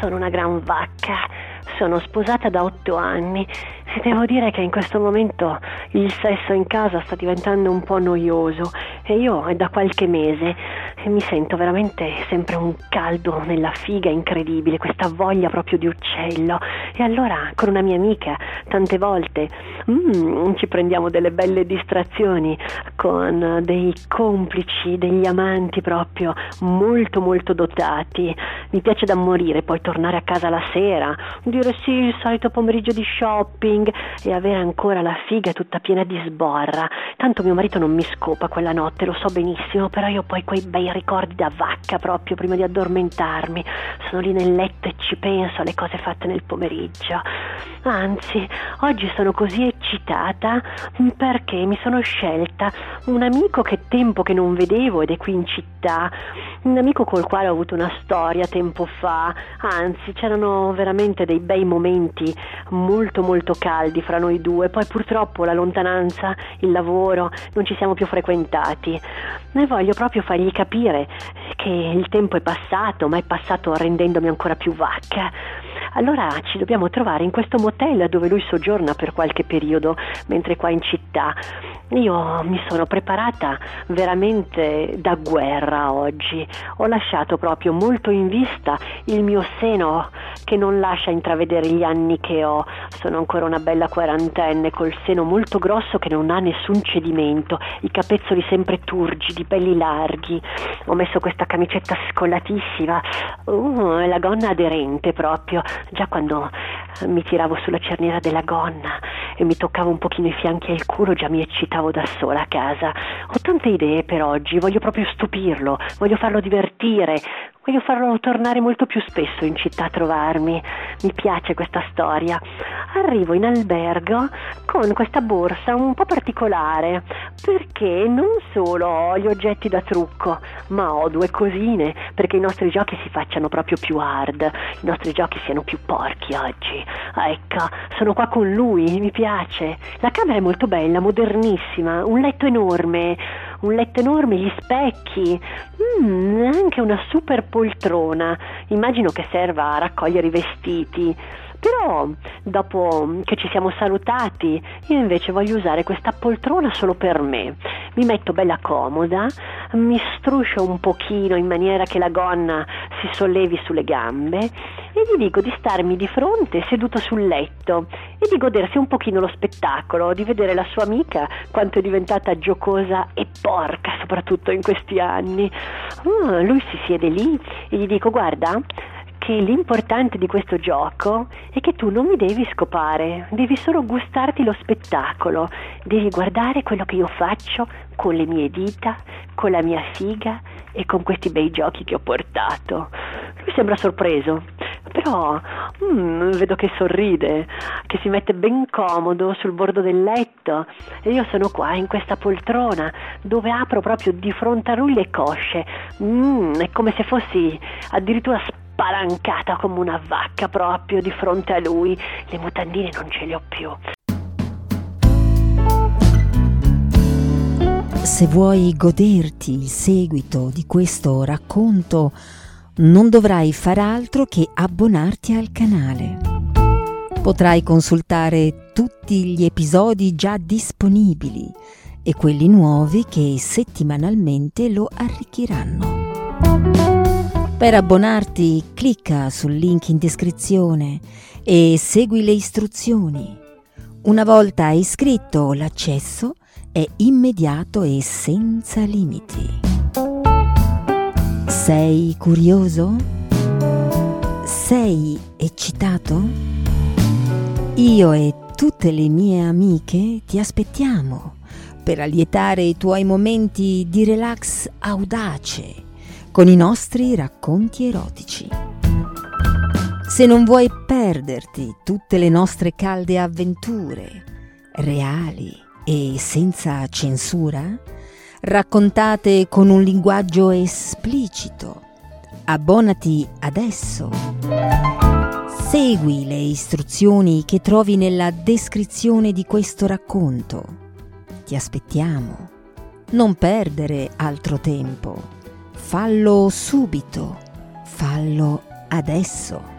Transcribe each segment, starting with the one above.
sono una gran vacca. Sono sposata da otto anni. E devo dire che in questo momento il sesso in casa sta diventando un po' noioso. E io è da qualche mese mi sento veramente sempre un caldo nella figa incredibile, questa voglia proprio di uccello. E allora con una mia amica tante volte mm, ci prendiamo delle belle distrazioni con dei complici, degli amanti proprio molto molto dotati. Mi piace da morire poi tornare a casa la sera, dire sì il solito pomeriggio di shopping e avere ancora la figa tutta piena di sborra. Tanto mio marito non mi scopa quella notte, lo so benissimo, però io poi quei bei ricordi da vacca proprio prima di addormentarmi. Sono lì nel letto e ci penso alle cose fatte nel pomeriggio. Anzi, oggi sono così eccitata perché mi sono scelta un amico che tempo che non vedevo ed è qui in città, un amico col quale ho avuto una storia tempo fa, anzi c'erano veramente dei bei momenti molto molto caldi fra noi due, poi purtroppo la lontananza, il lavoro, non ci siamo più frequentati. E voglio proprio fargli capire che il tempo è passato, ma è passato rendendomi ancora più vacca. Allora ci dobbiamo trovare in questo motel dove lui soggiorna per qualche periodo, mentre qua in città. Io mi sono preparata veramente da guerra oggi. Ho lasciato proprio molto in vista il mio seno che non lascia intravedere gli anni che ho. Sono ancora una bella quarantenne col seno molto grosso che non ha nessun cedimento, i capezzoli sempre turgidi, belli larghi. Ho messo questa camicetta scollatissima, uh, la gonna aderente proprio, già quando mi tiravo sulla cerniera della gonna e mi toccavo un pochino i fianchi il culo, già mi eccitavo da sola a casa. Ho tante idee per oggi, voglio proprio stupirlo, voglio farlo divertire, voglio farlo tornare molto più spesso in città a trovarmi. Mi piace questa storia. Arrivo in albergo con questa borsa un po' particolare, perché non solo ho gli oggetti da trucco, ma ho due cosine, perché i nostri giochi si facciano proprio più hard, i nostri giochi siano più porchi oggi. Ecco, sono qua con lui, mi piace. La camera è molto bella, modernissima, un letto enorme, un letto enorme, gli specchi, mm, anche una super poltrona. Immagino che serva a raccogliere i vestiti. Però dopo che ci siamo salutati, io invece voglio usare questa poltrona solo per me. Mi metto bella comoda, mi struscio un pochino in maniera che la gonna si sollevi sulle gambe e gli dico di starmi di fronte seduto sul letto e di godersi un pochino lo spettacolo, di vedere la sua amica quanto è diventata giocosa e porca, soprattutto in questi anni. Oh, lui si siede lì e gli dico guarda, che l'importante di questo gioco è che tu non mi devi scopare, devi solo gustarti lo spettacolo, devi guardare quello che io faccio con le mie dita, con la mia figa e con questi bei giochi che ho portato. Lui sembra sorpreso, però mm, vedo che sorride, che si mette ben comodo sul bordo del letto e io sono qua in questa poltrona dove apro proprio di fronte a lui le cosce. Mm, è come se fossi addirittura spalancata come una vacca proprio di fronte a lui. Le mutandine non ce le ho più. Se vuoi goderti il seguito di questo racconto, non dovrai far altro che abbonarti al canale. Potrai consultare tutti gli episodi già disponibili e quelli nuovi che settimanalmente lo arricchiranno. Per abbonarti clicca sul link in descrizione e segui le istruzioni. Una volta iscritto l'accesso è immediato e senza limiti. Sei curioso? Sei eccitato? Io e tutte le mie amiche ti aspettiamo per allietare i tuoi momenti di relax audace con i nostri racconti erotici. Se non vuoi perderti tutte le nostre calde avventure, reali e senza censura, raccontate con un linguaggio esplicito, abbonati adesso. Segui le istruzioni che trovi nella descrizione di questo racconto. Ti aspettiamo. Non perdere altro tempo fallo subito, fallo adesso.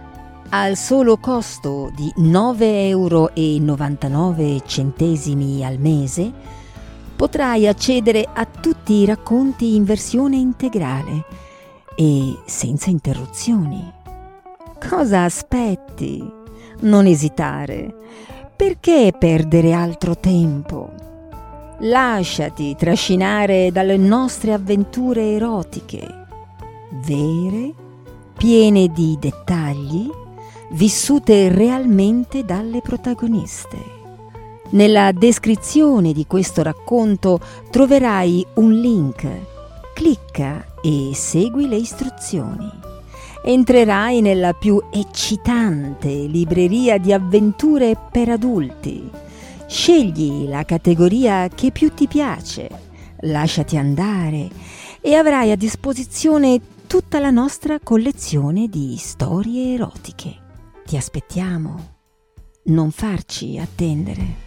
Al solo costo di 9,99 euro al mese potrai accedere a tutti i racconti in versione integrale e senza interruzioni. Cosa aspetti? Non esitare. Perché perdere altro tempo? Lasciati trascinare dalle nostre avventure erotiche, vere, piene di dettagli, vissute realmente dalle protagoniste. Nella descrizione di questo racconto troverai un link. Clicca e segui le istruzioni. Entrerai nella più eccitante libreria di avventure per adulti. Scegli la categoria che più ti piace, lasciati andare e avrai a disposizione tutta la nostra collezione di storie erotiche. Ti aspettiamo. Non farci attendere.